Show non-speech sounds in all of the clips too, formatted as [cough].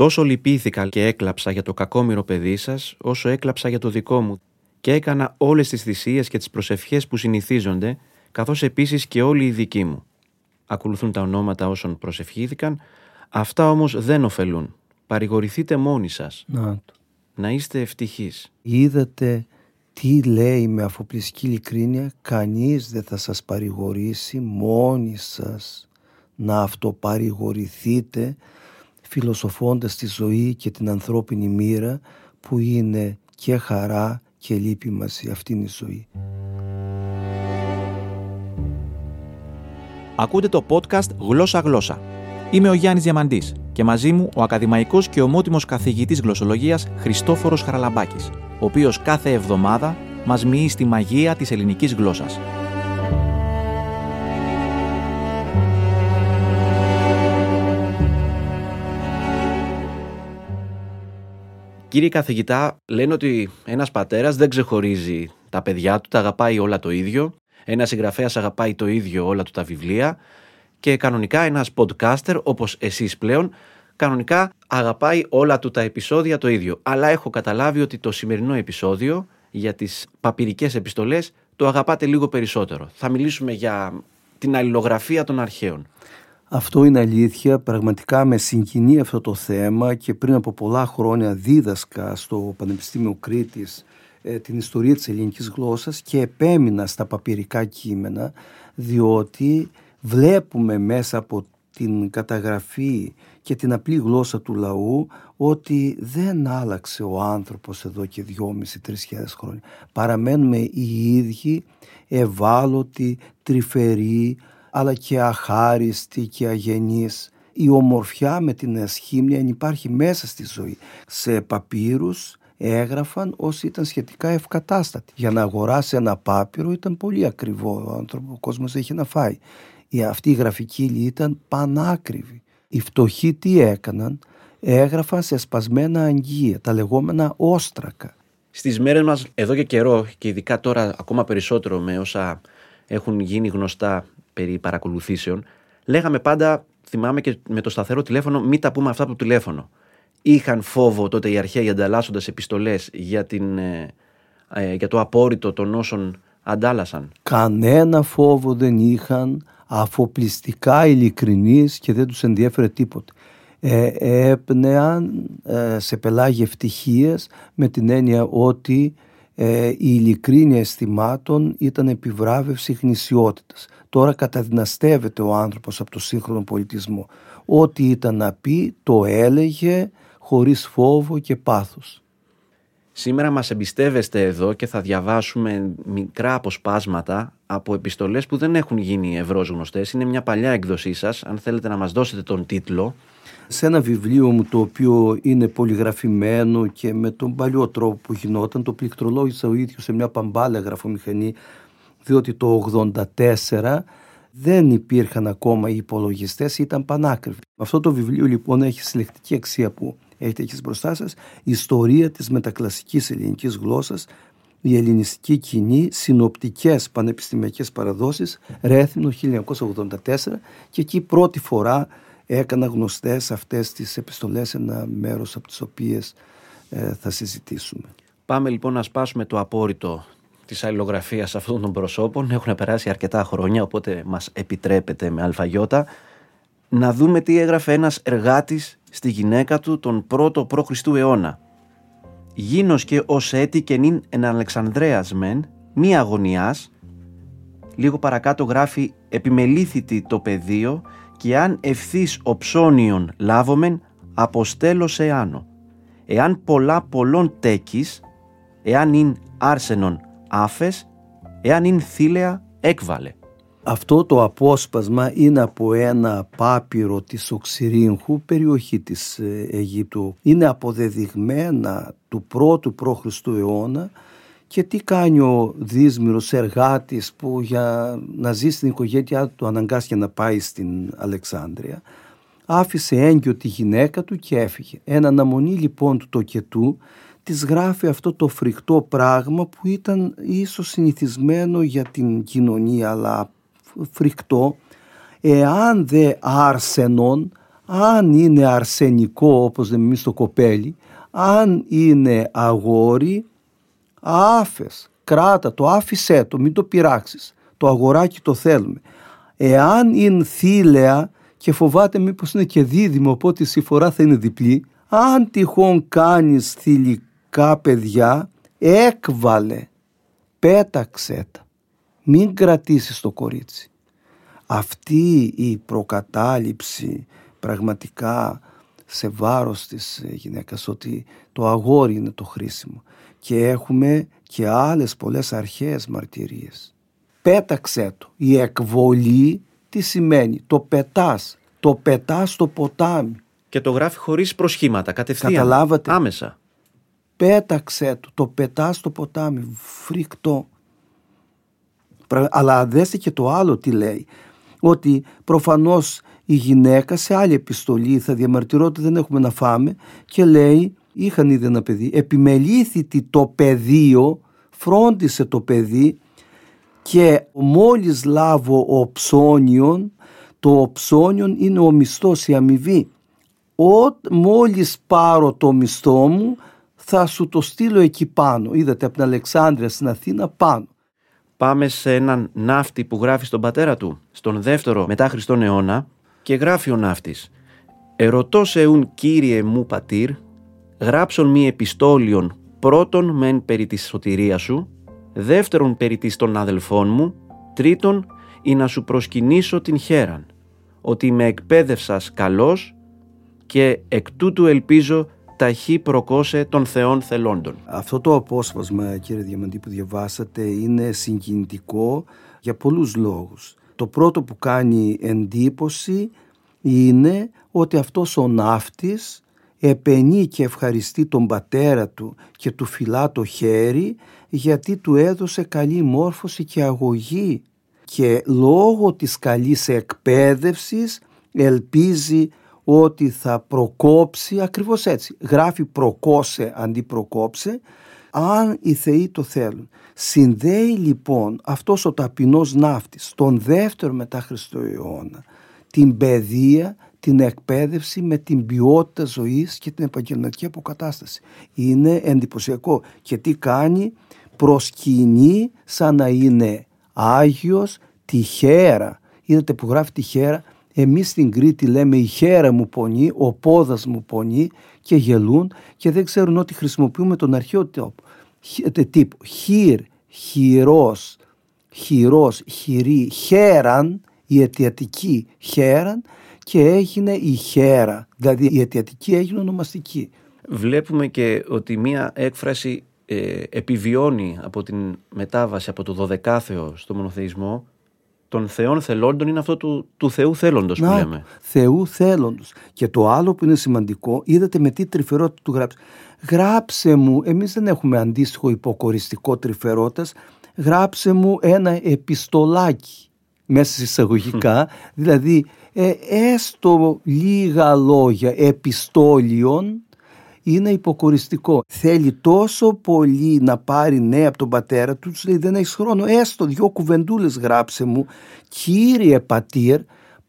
Τόσο λυπήθηκα και έκλαψα για το κακόμοιρο παιδί σας, όσο έκλαψα για το δικό μου, και έκανα όλες τις θυσίες και τις προσευχές που συνηθίζονται, καθώς επίσης και όλοι οι δικοί μου. Ακολουθούν τα ονόματα όσων προσευχήθηκαν, αυτά όμως δεν ωφελούν. Παρηγορηθείτε μόνοι σας. Να το. Να είστε ευτυχείς. Είδατε τι λέει με αφοπλιστική ειλικρίνεια, κανείς δεν θα σας παρηγορήσει, μόνοι σας να αυτοπαρηγορηθείτε φιλοσοφώντας τη ζωή και την ανθρώπινη μοίρα που είναι και χαρά και λύπη μαζί. Αυτή είναι η ζωή. Ακούτε το podcast «Γλώσσα Γλώσσα». Είμαι ο Γιάννης Διαμαντής και μαζί μου ο ακαδημαϊκός και ομότιμος καθηγητής γλωσσολογίας Χριστόφορος Χαραλαμπάκης, ο οποίος κάθε εβδομάδα μας μοιεί στη μαγεία της ελληνικής γλώσσας. Κύριε καθηγητά, λένε ότι ένας πατέρας δεν ξεχωρίζει τα παιδιά του, τα αγαπάει όλα το ίδιο. Ένας συγγραφέας αγαπάει το ίδιο όλα του τα βιβλία. Και κανονικά ένας podcaster, όπως εσείς πλέον, κανονικά αγαπάει όλα του τα επεισόδια το ίδιο. Αλλά έχω καταλάβει ότι το σημερινό επεισόδιο για τις παπυρικές επιστολές το αγαπάτε λίγο περισσότερο. Θα μιλήσουμε για την αλληλογραφία των αρχαίων. Αυτό είναι αλήθεια, πραγματικά με συγκινεί αυτό το θέμα και πριν από πολλά χρόνια δίδασκα στο Πανεπιστήμιο Κρήτης ε, την ιστορία της ελληνικής γλώσσας και επέμεινα στα παπυρικά κείμενα διότι βλέπουμε μέσα από την καταγραφή και την απλή γλώσσα του λαού ότι δεν άλλαξε ο άνθρωπος εδώ και δυόμιση-τρεις χιλιάδες χρόνια. Παραμένουμε οι ίδιοι ευάλωτοι, τρυφεροί, αλλά και αχάριστοι και αγενείς. Η ομορφιά με την ασχήμια υπάρχει μέσα στη ζωή. Σε παπύρους έγραφαν όσοι ήταν σχετικά ευκατάστατοι. Για να αγοράσει ένα πάπυρο ήταν πολύ ακριβό ο άνθρωπο, ο κόσμος είχε να φάει. Η, αυτή η γραφική ύλη ήταν πανάκριβη. Οι φτωχοί τι έκαναν, έγραφαν σε σπασμένα αγγεία, τα λεγόμενα όστρακα. Στις μέρες μας εδώ και καιρό και ειδικά τώρα ακόμα περισσότερο με όσα έχουν γίνει γνωστά περί παρακολουθήσεων, λέγαμε πάντα, θυμάμαι και με το σταθερό τηλέφωνο, μην τα πούμε αυτά από το τηλέφωνο. Είχαν φόβο τότε οι αρχαίοι ανταλλάσσοντας επιστολές για, την, ε, ε, για το απόρριτο των όσων αντάλλασαν. Κανένα φόβο δεν είχαν, αφοπλιστικά ειλικρινείς και δεν τους ενδιέφερε τίποτε. Ε, έπνεαν ε, σε πελάγια ευτυχίας με την έννοια ότι ε, η ειλικρίνεια αισθημάτων ήταν επιβράβευση γνησιότητας. Τώρα καταδυναστεύεται ο άνθρωπος από το σύγχρονο πολιτισμό. Ό,τι ήταν να πει το έλεγε χωρίς φόβο και πάθος. Σήμερα μας εμπιστεύεστε εδώ και θα διαβάσουμε μικρά αποσπάσματα από επιστολές που δεν έχουν γίνει ευρώς γνωστές. Είναι μια παλιά εκδοσή σας, αν θέλετε να μας δώσετε τον τίτλο. Σε ένα βιβλίο μου το οποίο είναι πολυγραφημένο και με τον παλιό τρόπο που γινόταν, το πληκτρολόγησα ο ίδιος σε μια παμπάλα γραφομηχανή, διότι το 84 δεν υπήρχαν ακόμα οι υπολογιστές, ήταν πανάκριβοι. Αυτό το βιβλίο λοιπόν έχει συλλεκτική αξία που έχετε εκεί μπροστά σας, ιστορία της μετακλασικής ελληνικής γλώσσας, η ελληνιστική κοινή, συνοπτικές πανεπιστημιακές παραδόσεις, Ρέθινο 1984 και εκεί πρώτη φορά έκανα γνωστές αυτές τις επιστολές, ένα μέρος από τις οποίες ε, θα συζητήσουμε. Πάμε λοιπόν να σπάσουμε το απόρριτο της αλληλογραφίας αυτών των προσώπων. Έχουν περάσει αρκετά χρόνια, οπότε μας επιτρέπεται με αλφαγιώτα να δούμε τι έγραφε ένας εργάτης στη γυναίκα του τον πρώτο π.Χ. αιώνα. Γίνος και ως έτη και νυν εν Αλεξανδρέας μεν, μη αγωνιάς, λίγο παρακάτω γράφει «Επιμελήθητη το πεδίο και αν ευθύς οψώνιον λάβομεν, αποστέλως σε άνω. Εάν πολλά πολλών τέκης, εάν ειν άρσενον άφες, εάν ειν θήλεα έκβαλε». Αυτό το απόσπασμα είναι από ένα πάπυρο της Οξυρίνχου, περιοχή της ε, Αιγύπτου. Είναι αποδεδειγμένα του πρώτου π.Χ. αιώνα και τι κάνει ο δύσμυρος εργάτης που για να ζει στην οικογένειά του αναγκάστηκε να πάει στην Αλεξάνδρεια. Άφησε έγκυο τη γυναίκα του και έφυγε. Εν αναμονή λοιπόν του τοκετού της γράφει αυτό το φρικτό πράγμα που ήταν ίσως συνηθισμένο για την κοινωνία αλλά φρικτό εάν δε άρσενον αν είναι αρσενικό όπως λέμε εμείς το κοπέλι, αν είναι αγόρι, άφες, κράτα το, άφησέ το, μην το πειράξεις. Το αγοράκι το θέλουμε. Εάν είναι θήλαια και φοβάται μήπως είναι και δίδυμο, οπότε η συμφορά θα είναι διπλή, αν τυχόν κάνεις θηλυκά παιδιά, έκβαλε, πέταξε τα. Μην κρατήσεις το κορίτσι. Αυτή η προκατάληψη πραγματικά σε βάρος της γυναίκας ότι το αγόρι είναι το χρήσιμο και έχουμε και άλλες πολλές αρχαίες μαρτυρίες. Πέταξέ το. Η εκβολή τι σημαίνει. Το πετάς. Το πετάς στο ποτάμι. Και το γράφει χωρίς προσχήματα, κατευθείαν. Καταλάβατε. Άμεσα. Πέταξέ το. Το πετάς στο ποτάμι. Φρικτό. Αλλά δέστε και το άλλο τι λέει. Ότι προφανώς η γυναίκα σε άλλη επιστολή θα διαμαρτυρώ ότι δεν έχουμε να φάμε και λέει είχαν ήδη ένα παιδί. Επιμελήθητη το πεδίο φρόντισε το παιδί και μόλις λάβω ο ψώνιον το ψώνιον είναι ο μισθός η αμοιβή. Ο, μόλις πάρω το μισθό μου θα σου το στείλω εκεί πάνω είδατε από την Αλεξάνδρεια στην Αθήνα πάνω Πάμε σε έναν ναύτη που γράφει στον πατέρα του στον δεύτερο μετά Χριστόν αιώνα και γράφει ο ναύτης «Ερωτώ σε ουν κύριε μου πατήρ, γράψον μη επιστόλιον πρώτον μεν περί της σωτηρίας σου, δεύτερον περί της των αδελφών μου, τρίτον ή να σου προσκυνήσω την χέραν, ότι με εκπαίδευσας καλός και εκ τούτου ελπίζω ταχύ προκόσε των θεών θελόντων. Αυτό το απόσπασμα κύριε Διαμαντή που διαβάσατε είναι συγκινητικό για πολλούς λόγους. Το πρώτο που κάνει εντύπωση είναι ότι αυτός ο ναύτης επενεί και ευχαριστεί τον πατέρα του και του φυλά το χέρι γιατί του έδωσε καλή μόρφωση και αγωγή και λόγω της καλής εκπαίδευσης ελπίζει ότι θα προκόψει ακριβώς έτσι. Γράφει προκόσε αντί προκόψε αν οι θεοί το θέλουν. Συνδέει λοιπόν αυτός ο ταπεινός ναύτης τον δεύτερο μετά Χριστό αιώνα την παιδεία, την εκπαίδευση με την ποιότητα ζωής και την επαγγελματική αποκατάσταση. Είναι εντυπωσιακό και τι κάνει; Προσκυνεί σαν να είναι Άγιος τυχαία. Είδατε που γράφει τυχαία εμείς στην Κρήτη λέμε η χέρα μου πονεί, ο πόδας μου πονεί και γελούν και δεν ξέρουν ότι χρησιμοποιούμε τον αρχαίο τόπο. Ε, τύπο χειρ, χειρός, χειρός, χειρή, χέραν, η αιτιατική χέραν και έγινε η χέρα. Δηλαδή η αιτιατική έγινε ονομαστική. Βλέπουμε και ότι μία έκφραση ε, επιβιώνει από την μετάβαση από το 12 στο μονοθεϊσμό των θεών θελόντων είναι αυτό του, του Θεού θέλοντος που λέμε. Θεού θέλοντος. Και το άλλο που είναι σημαντικό, είδατε με τι τρυφερότητα του γράψει. Γράψε μου, εμείς δεν έχουμε αντίστοιχο υποκοριστικό τρυφερότητας, γράψε μου ένα επιστολάκι μέσα εισαγωγικά, δηλαδή ε, έστω λίγα λόγια επιστόλιων είναι υποκοριστικό. Θέλει τόσο πολύ να πάρει νέα από τον πατέρα του, τους λέει δεν έχεις χρόνο, έστω δυο κουβεντούλες γράψε μου, κύριε πατήρ,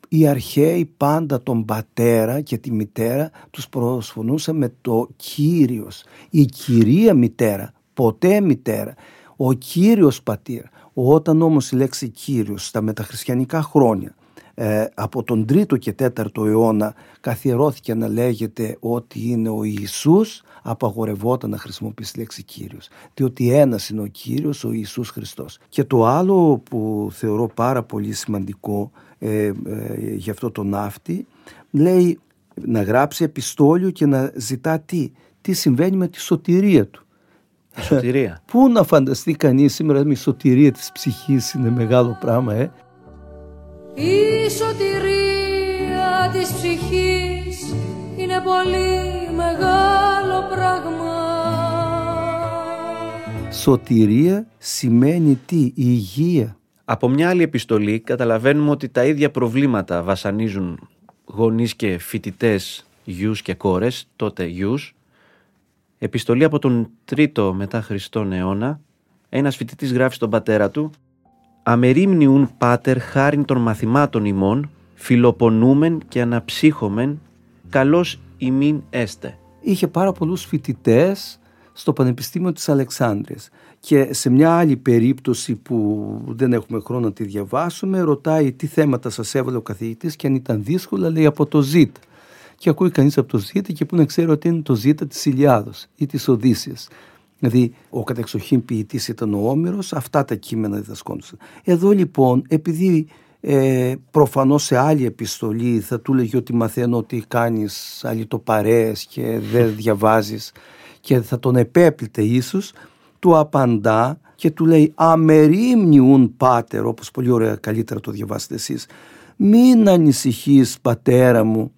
οι αρχαίοι πάντα τον πατέρα και τη μητέρα τους προσφωνούσαν με το Κύριος. Η κυρία μητέρα, ποτέ μητέρα. Ο Κύριος πατήρ. Όταν όμως η λέξη Κύριος στα μεταχριστιανικά χρόνια ε, από τον 3ο και 4ο αιώνα καθιερώθηκε να λέγεται ότι είναι ο Ιησούς απαγορευόταν να χρησιμοποιήσει τη λέξη Κύριος διότι ένας είναι ο Κύριος ο Ιησούς Χριστός και το άλλο που θεωρώ πάρα πολύ σημαντικό ε, ε, για αυτό το ναύτη λέει να γράψει επιστόλιο και να ζητά τι τι συμβαίνει με τη σωτηρία του η σωτηρία. [laughs] Πού να φανταστεί κανείς σήμερα με η σωτηρία της ψυχής είναι μεγάλο πράγμα, ε. Η σωτηρία της ψυχής είναι πολύ μεγάλο πράγμα. Σωτηρία σημαίνει τι, υγεία. Από μια άλλη επιστολή καταλαβαίνουμε ότι τα ίδια προβλήματα βασανίζουν γονείς και φοιτητές γιους και κόρες, τότε γιους, Επιστολή από τον 3ο μετά Χριστόν αιώνα, ένας φοιτητής γράφει στον πατέρα του «Αμερίμνιουν πάτερ χάριν των μαθημάτων ημών, φιλοπονούμεν και αναψύχομεν καλός ημίν έστε. Είχε πάρα πολλούς φοιτητές στο Πανεπιστήμιο της Αλεξάνδρειας. Και σε μια άλλη περίπτωση που δεν έχουμε χρόνο να τη διαβάσουμε ρωτάει τι θέματα σας έβαλε ο καθηγητής και αν ήταν δύσκολα λέει από το ΖΙΤ και ακούει κανείς από το ΖΙΤ και που να ξέρει ότι είναι το ΖΙΤ της Ηλιάδος ή της Οδύσσιας Δηλαδή, ο κατεξοχήν ποιητής ήταν ο Όμηρος, αυτά τα κείμενα διδασκόντουσαν. Εδώ λοιπόν, επειδή ε, προφανώς σε άλλη επιστολή θα του λέγει ότι μαθαίνω ότι κάνεις αλυτοπαρέες και δεν διαβάζεις και θα τον επέπλητε ίσως, του απαντά και του λέει αμερίμνιουν πάτερ, όπως πολύ ωραία καλύτερα το διαβάσετε εσείς, μην ανησυχείς πατέρα μου,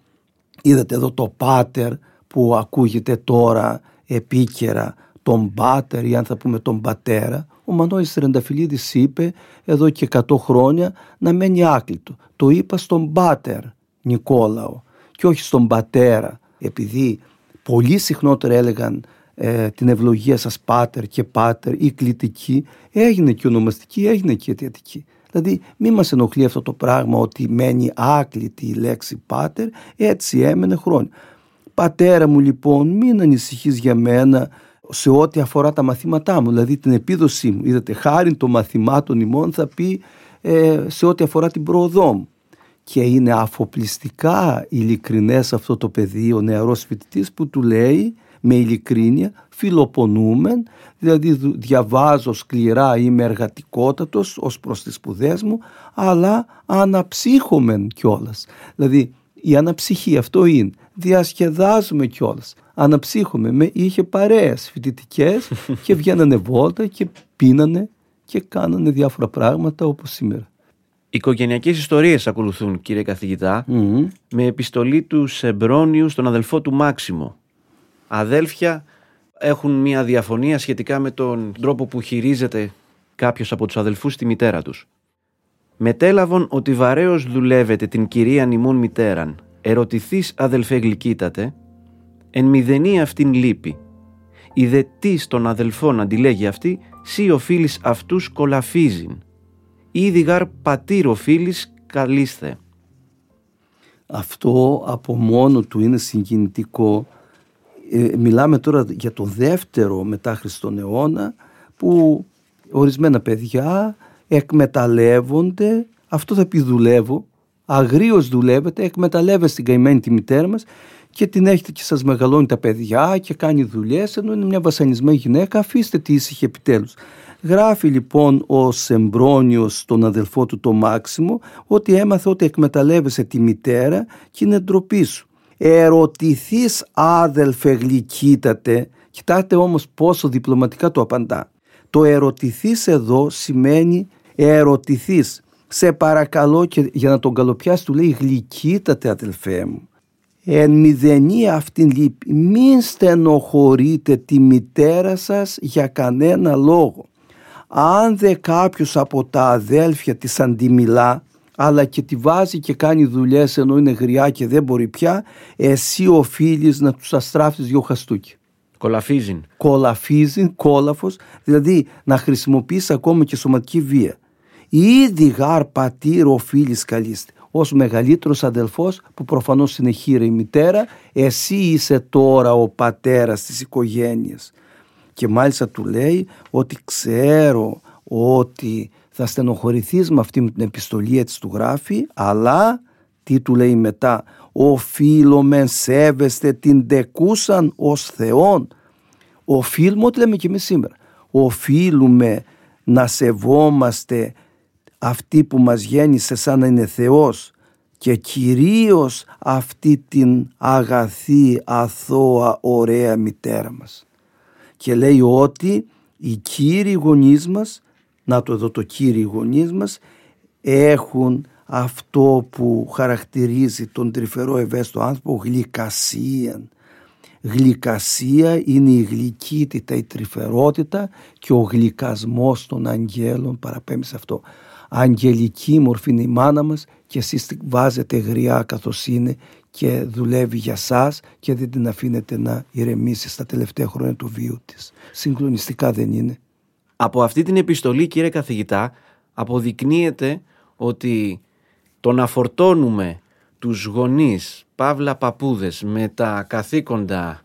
είδατε εδώ το πάτερ που ακούγεται τώρα επίκαιρα τον πάτερ ή αν θα πούμε τον πατέρα, ο Μανώης Τρενταφυλλίδης είπε εδώ και 100 χρόνια να μένει άκλητο. Το είπα στον πάτερ Νικόλαο και όχι στον πατέρα επειδή πολύ συχνότερα έλεγαν ε, την ευλογία σας πάτερ και πάτερ ή κλητική έγινε και ονομαστική έγινε και αιτιατική. Δηλαδή μη μας ενοχλεί αυτό το πράγμα ότι μένει άκλητη η λέξη πάτερ έτσι έμενε χρόνια. Πατέρα μου λοιπόν μην ανησυχείς για μένα σε ό,τι αφορά τα μαθήματά μου, δηλαδή την επίδοσή μου. Είδατε, χάρη των μαθημάτων ημών θα πει ε, σε ό,τι αφορά την πρόοδό μου. Και είναι αφοπλιστικά ειλικρινές αυτό το παιδί, ο νεαρός φοιτητής που του λέει με ειλικρίνεια, φιλοπονούμεν, δηλαδή διαβάζω σκληρά, είμαι εργατικότατος ως προς τις σπουδές μου, αλλά αναψύχομεν κιόλας. Δηλαδή η αναψυχή αυτό είναι, διασκεδάζουμε κιόλας αναψύχουμε. Με, είχε παρέες φοιτητικές [laughs] και βγαίνανε βόλτα και πίνανε και κάνανε διάφορα πράγματα όπως σήμερα. Οικογενειακές ιστορίες ακολουθούν κύριε με επιστολή του Σεμπρόνιου στον αδελφό του Μάξιμο. Αδέλφια έχουν μια διαφωνία σχετικά με τον τρόπο που χειρίζεται κάποιος από τους αδελφούς τη μητέρα τους. Μετέλαβον ότι βαρέως δουλεύετε την κυρία νημούν μητέραν, ερωτηθείς αδελφέ γλυκύτατε, εν μηδενή αυτήν λύπη. Η δε τι των αδελφών αντιλέγει αυτή, σύ οφείλει αυτούς κολαφίζειν. Ήδη γάρ πατήρ οφείλει καλίσθε. Αυτό από μόνο του είναι συγκινητικό. Ε, μιλάμε τώρα για το δεύτερο μετά Χριστόν αιώνα που ορισμένα παιδιά εκμεταλλεύονται, αυτό θα πει δουλεύω, αγρίως δουλεύετε, εκμεταλλεύεστε την καημένη τη μητέρα μας και την έχετε και σας μεγαλώνει τα παιδιά και κάνει δουλειές ενώ είναι μια βασανισμένη γυναίκα αφήστε τη ήσυχη επιτέλους. Γράφει λοιπόν ο Σεμπρόνιος στον αδελφό του το Μάξιμο ότι έμαθε ότι εκμεταλλεύεσαι τη μητέρα και είναι ντροπή σου. Ερωτηθείς άδελφε γλυκύτατε, κοιτάτε όμως πόσο διπλωματικά το απαντά. Το ερωτηθείς εδώ σημαίνει ερωτηθείς. Σε παρακαλώ και για να τον καλοπιάσει του λέει γλυκύτατε αδελφέ μου εν μηδενή αυτήν λύπη. Μην στενοχωρείτε τη μητέρα σας για κανένα λόγο. Αν δε κάποιος από τα αδέλφια της αντιμιλά, αλλά και τη βάζει και κάνει δουλειές ενώ είναι γριά και δεν μπορεί πια, εσύ οφείλεις να τους αστράφεις δυο χαστούκι. Κολαφίζιν. Κολαφίζιν, κόλαφος, δηλαδή να χρησιμοποιείς ακόμα και σωματική βία. Ήδη γάρ πατήρ οφείλεις καλείστε ως μεγαλύτερος αδελφός που προφανώς είναι χείρα η μητέρα εσύ είσαι τώρα ο πατέρας της οικογένειας. Και μάλιστα του λέει ότι ξέρω ότι θα στενοχωρηθείς με αυτή την επιστολή έτσι του γράφει αλλά τι του λέει μετά οφείλουμε σέβεστε την τεκούσαν ως Θεόν οφείλουμε ό,τι λέμε και εμείς σήμερα. Οφείλουμε να σεβόμαστε αυτή που μας γέννησε σαν να είναι Θεός και κυρίως αυτή την αγαθή, αθώα, ωραία μητέρα μας. Και λέει ότι οι κύριοι γονείς μας, να το εδώ το κύριοι γονείς μας, έχουν αυτό που χαρακτηρίζει τον τρυφερό ευαίσθητο άνθρωπο γλυκασία. Γλυκασία είναι η γλυκύτητα, η τρυφερότητα και ο γλυκασμός των αγγέλων παραπέμπει σε αυτό αγγελική μορφή είναι η μάνα μας και εσείς την βάζετε γριά καθώς είναι και δουλεύει για σας και δεν την αφήνετε να ηρεμήσει στα τελευταία χρόνια του βίου της. Συγκλονιστικά δεν είναι. Από αυτή την επιστολή κύριε καθηγητά αποδεικνύεται ότι το να φορτώνουμε τους γονείς, παύλα παππούδες με τα καθήκοντα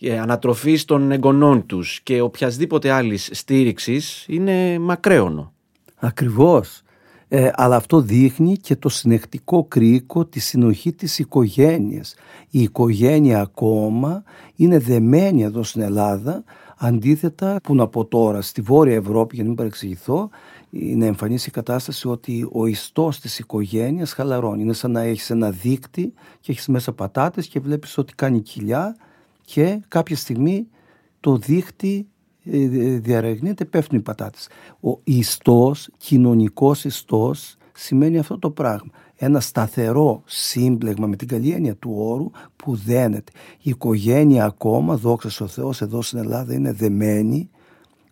ε, ανατροφής των εγγονών τους και οποιασδήποτε άλλης στήριξης είναι μακραίωνο. Ακριβώς. Ε, αλλά αυτό δείχνει και το συνεχτικό κρίκο, τη συνοχή της οικογένειας. Η οικογένεια ακόμα είναι δεμένη εδώ στην Ελλάδα, αντίθετα που να πω τώρα στη Βόρεια Ευρώπη, για να μην παρεξηγηθώ, είναι εμφανής η κατάσταση ότι ο ιστός της οικογένειας χαλαρώνει. Είναι σαν να έχεις ένα δίκτυ και έχεις μέσα πατάτες και βλέπεις ότι κάνει κοιλιά και κάποια στιγμή το δίκτυ ε, διαρρεγνύεται, πέφτουν οι πατάτες. Ο ιστός, κοινωνικός ιστός σημαίνει αυτό το πράγμα. Ένα σταθερό σύμπλεγμα με την καλή έννοια του όρου που δένεται. Η οικογένεια ακόμα, δόξα ο Θεός, εδώ στην Ελλάδα είναι δεμένη.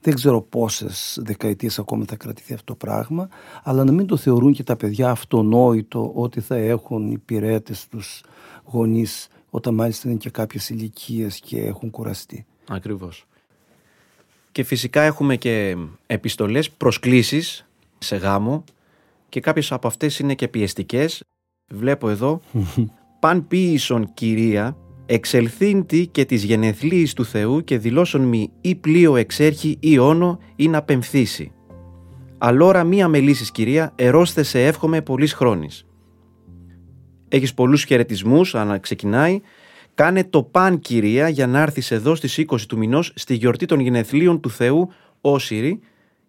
Δεν ξέρω πόσες δεκαετίες ακόμα θα κρατηθεί αυτό το πράγμα, αλλά να μην το θεωρούν και τα παιδιά αυτονόητο ότι θα έχουν υπηρέτες τους γονείς όταν μάλιστα είναι και κάποιες ηλικίες και έχουν κουραστεί. Ακριβώς. Και φυσικά έχουμε και επιστολές, προσκλήσεις σε γάμο και κάποιες από αυτές είναι και πιεστικές. Βλέπω εδώ, [laughs] «Παν ποιησον κυρία, εξελθύντη και της γενεθλίης του Θεού και δηλώσον μη ή πλοίο εξέρχει ή όνο ή να πεμφθήσει. Αλόρα μία μελίσης κυρία, ερώστε σε εύχομαι πολλής χρόνης. Έχεις πολλούς χαιρετισμούς, αν ξεκινάει, Κάνε το παν κυρία για να έρθεις εδώ στις 20 του μηνός στη γιορτή των γενεθλίων του Θεού Όσυρη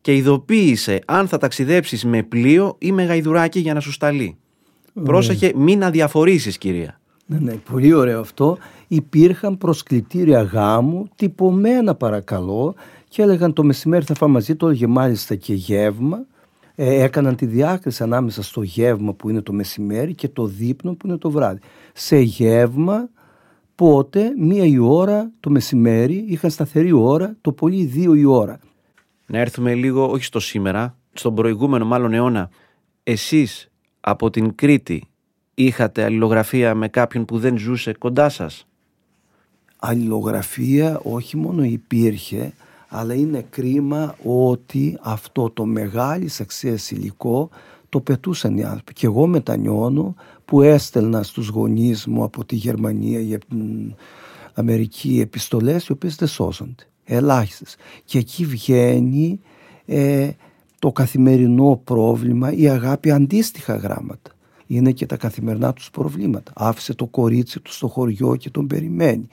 και ειδοποίησε αν θα ταξιδέψεις με πλοίο ή με γαϊδουράκι για να σου σταλεί. Πρόσεχε μην αδιαφορήσεις κυρία. Ναι, ναι, πολύ ωραίο αυτό. Υπήρχαν προσκλητήρια γάμου, τυπωμένα παρακαλώ, και έλεγαν το μεσημέρι θα φάμε μαζί, το έλεγε μάλιστα και γεύμα. Ε, έκαναν τη διάκριση ανάμεσα στο γεύμα που είναι το μεσημέρι και το δείπνο που είναι το βράδυ. Σε γεύμα Πότε μία η ώρα το μεσημέρι είχαν σταθερή ώρα, το πολύ δύο η ώρα. Να έρθουμε λίγο, όχι στο σήμερα, στον προηγούμενο μάλλον αιώνα. Εσείς από την Κρήτη είχατε αλληλογραφία με κάποιον που δεν ζούσε κοντά σας; Αλληλογραφία όχι μόνο υπήρχε, αλλά είναι κρίμα ότι αυτό το μεγάλης αξίας υλικό το πετούσαν οι άνθρωποι. Και εγώ μετανιώνω που έστελνα στους γονείς μου από τη Γερμανία ή από την Αμερική επιστολές οι οποίες δεν σώζονται. Ελάχιστες. Και εκεί βγαίνει ε, το καθημερινό πρόβλημα, η αγάπη αντίστοιχα γράμματα. Είναι και τα καθημερινά τους προβλήματα. Άφησε το κορίτσι του στο χωριό και τον περιμένει.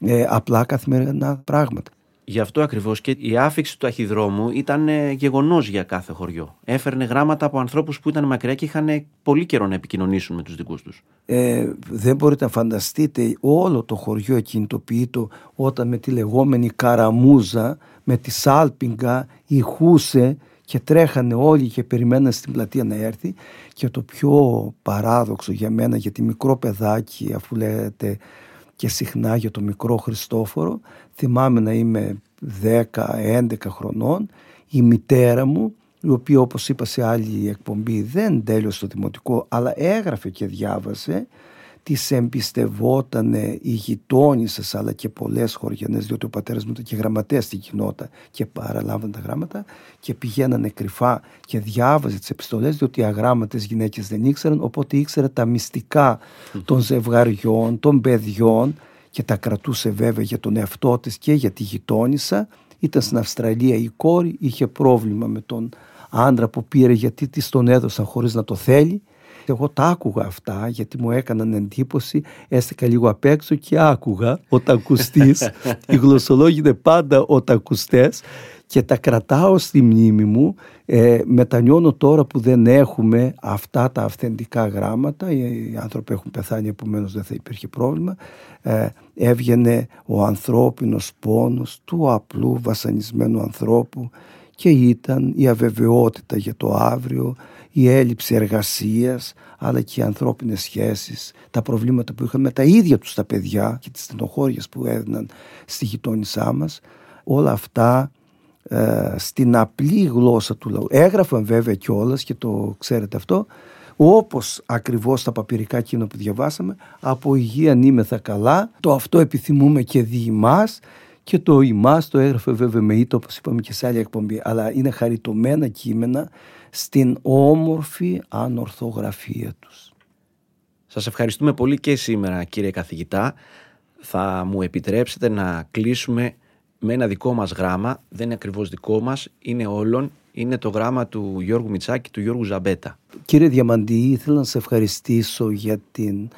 Ε, απλά καθημερινά πράγματα. Γι' αυτό ακριβώς και η άφηξη του ταχυδρόμου ήταν ε, γεγονός για κάθε χωριό. Έφερνε γράμματα από ανθρώπους που ήταν μακριά και είχαν πολύ καιρό να επικοινωνήσουν με τους δικούς τους. Ε, δεν μπορείτε να φανταστείτε όλο το χωριό εκκινητοποιείται όταν με τη λεγόμενη καραμούζα, με τη σάλπιγγα, ηχούσε και τρέχανε όλοι και περιμέναν στην πλατεία να έρθει και το πιο παράδοξο για μένα γιατί μικρό παιδάκι αφού λέτε και συχνά για το μικρό Χριστόφορο. Θυμάμαι να είμαι 10-11 χρονών. Η μητέρα μου, η οποία όπως είπα σε άλλη εκπομπή δεν τέλειωσε το δημοτικό, αλλά έγραφε και διάβασε τις εμπιστευόταν οι γειτόνισσες αλλά και πολλές χωριανές διότι ο πατέρας μου ήταν και γραμματέας στην κοινότητα και παραλάβαν τα γράμματα και πηγαίνανε κρυφά και διάβαζε τις επιστολές διότι οι αγράμματες γυναίκες δεν ήξεραν οπότε ήξερε τα μυστικά των ζευγαριών, των παιδιών και τα κρατούσε βέβαια για τον εαυτό της και για τη γειτόνισσα. Ήταν στην Αυστραλία η κόρη είχε πρόβλημα με τον άντρα που πήρε γιατί της τον έδωσαν χωρίς να το θέλει εγώ τα άκουγα αυτά γιατί μου έκαναν εντύπωση, έστεκα λίγο απ' έξω και άκουγα όταν ακουστείς. [laughs] Οι γλωσσολόγοι είναι πάντα όταν ακουστές και τα κρατάω στη μνήμη μου. Ε, μετανιώνω τώρα που δεν έχουμε αυτά τα αυθεντικά γράμματα. Οι άνθρωποι έχουν πεθάνει, επομένως δεν θα υπήρχε πρόβλημα. Ε, έβγαινε ο ανθρώπινος πόνος του απλού βασανισμένου ανθρώπου και ήταν η αβεβαιότητα για το αύριο, η έλλειψη εργασίας αλλά και οι ανθρώπινες σχέσεις, τα προβλήματα που είχαν με τα ίδια τους τα παιδιά και τις στενοχώριες που έδιναν στη γειτόνισά μας, όλα αυτά ε, στην απλή γλώσσα του λαού. Έγραφαν βέβαια κιόλας και το ξέρετε αυτό, όπως ακριβώς τα παπυρικά κείμενα που διαβάσαμε, από υγεία νήμεθα καλά, το αυτό επιθυμούμε και δι' μας και το ημάς το έγραφε βέβαια με ήτο όπως είπαμε και σε άλλη εκπομπή, αλλά είναι χαριτωμένα κείμενα στην όμορφη ανορθογραφία τους. Σας ευχαριστούμε πολύ και σήμερα κύριε καθηγητά. Θα μου επιτρέψετε να κλείσουμε με ένα δικό μας γράμμα. Δεν είναι ακριβώς δικό μας, είναι όλων. Είναι το γράμμα του Γιώργου Μιτσάκη, του Γιώργου Ζαμπέτα. Κύριε Διαμαντή, ήθελα να σε ευχαριστήσω για την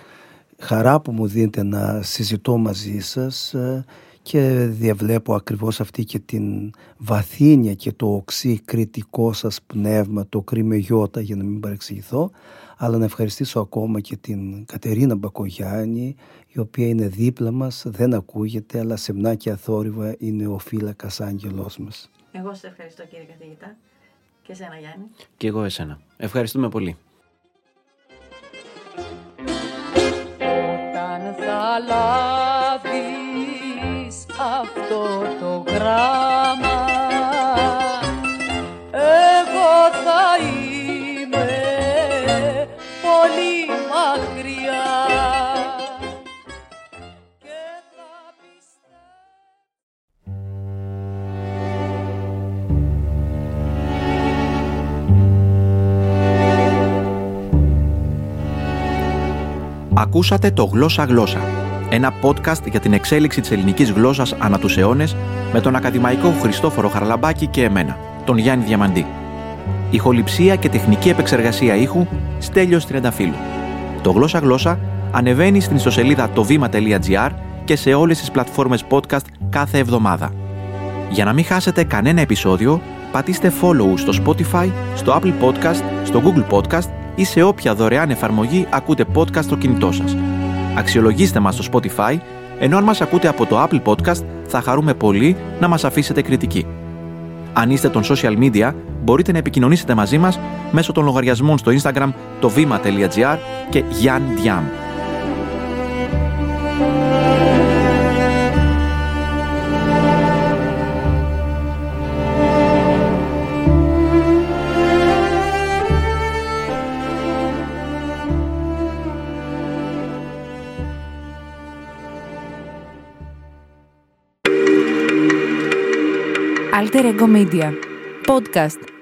χαρά που μου δίνετε να συζητώ μαζί σας ε, και διαβλέπω ακριβώς αυτή και την βαθύνια και το οξύ κριτικό σας πνεύμα, το κρίμε γιώτα για να μην παρεξηγηθώ, αλλά να ευχαριστήσω ακόμα και την Κατερίνα Μπακογιάννη, η οποία είναι δίπλα μας, δεν ακούγεται, αλλά σεμνά και αθόρυβα είναι ο φύλακας άγγελός μας. Εγώ σας ευχαριστώ κύριε καθηγητά και εσένα Γιάννη. Και εγώ εσένα. Ευχαριστούμε πολύ. Όταν θα λάβεις αυτό το γράμμα. Εγώ θα είμαι πολύ μακριά και θα πιστεύω Ακούσατε το Γλώσσα Γλώσσα, ένα podcast για την εξέλιξη της ελληνικής γλώσσας ανά τους αιώνες με τον ακαδημαϊκό Χριστόφορο Χαρλαμπάκη και εμένα, τον Γιάννη Διαμαντή. Ηχοληψία και τεχνική επεξεργασία ήχου Στέλιος Τριανταφύλου. Το Γλώσσα Γλώσσα ανεβαίνει στην ιστοσελίδα τοβήμα.gr και σε όλες τις πλατφόρμες podcast κάθε εβδομάδα. Για να μην χάσετε κανένα επεισόδιο, πατήστε follow στο Spotify, στο Apple Podcast, στο Google Podcast ή σε όποια δωρεάν εφαρμογή ακούτε podcast στο κινητό σας. Αξιολογήστε μας στο Spotify, ενώ αν μας ακούτε από το Apple Podcast θα χαρούμε πολύ να μας αφήσετε κριτική. Αν είστε των social media, μπορείτε να επικοινωνήσετε μαζί μας μέσω των λογαριασμών στο Instagram το βήμα.gr και Yan Diam. Alter Ego Media. Podcast.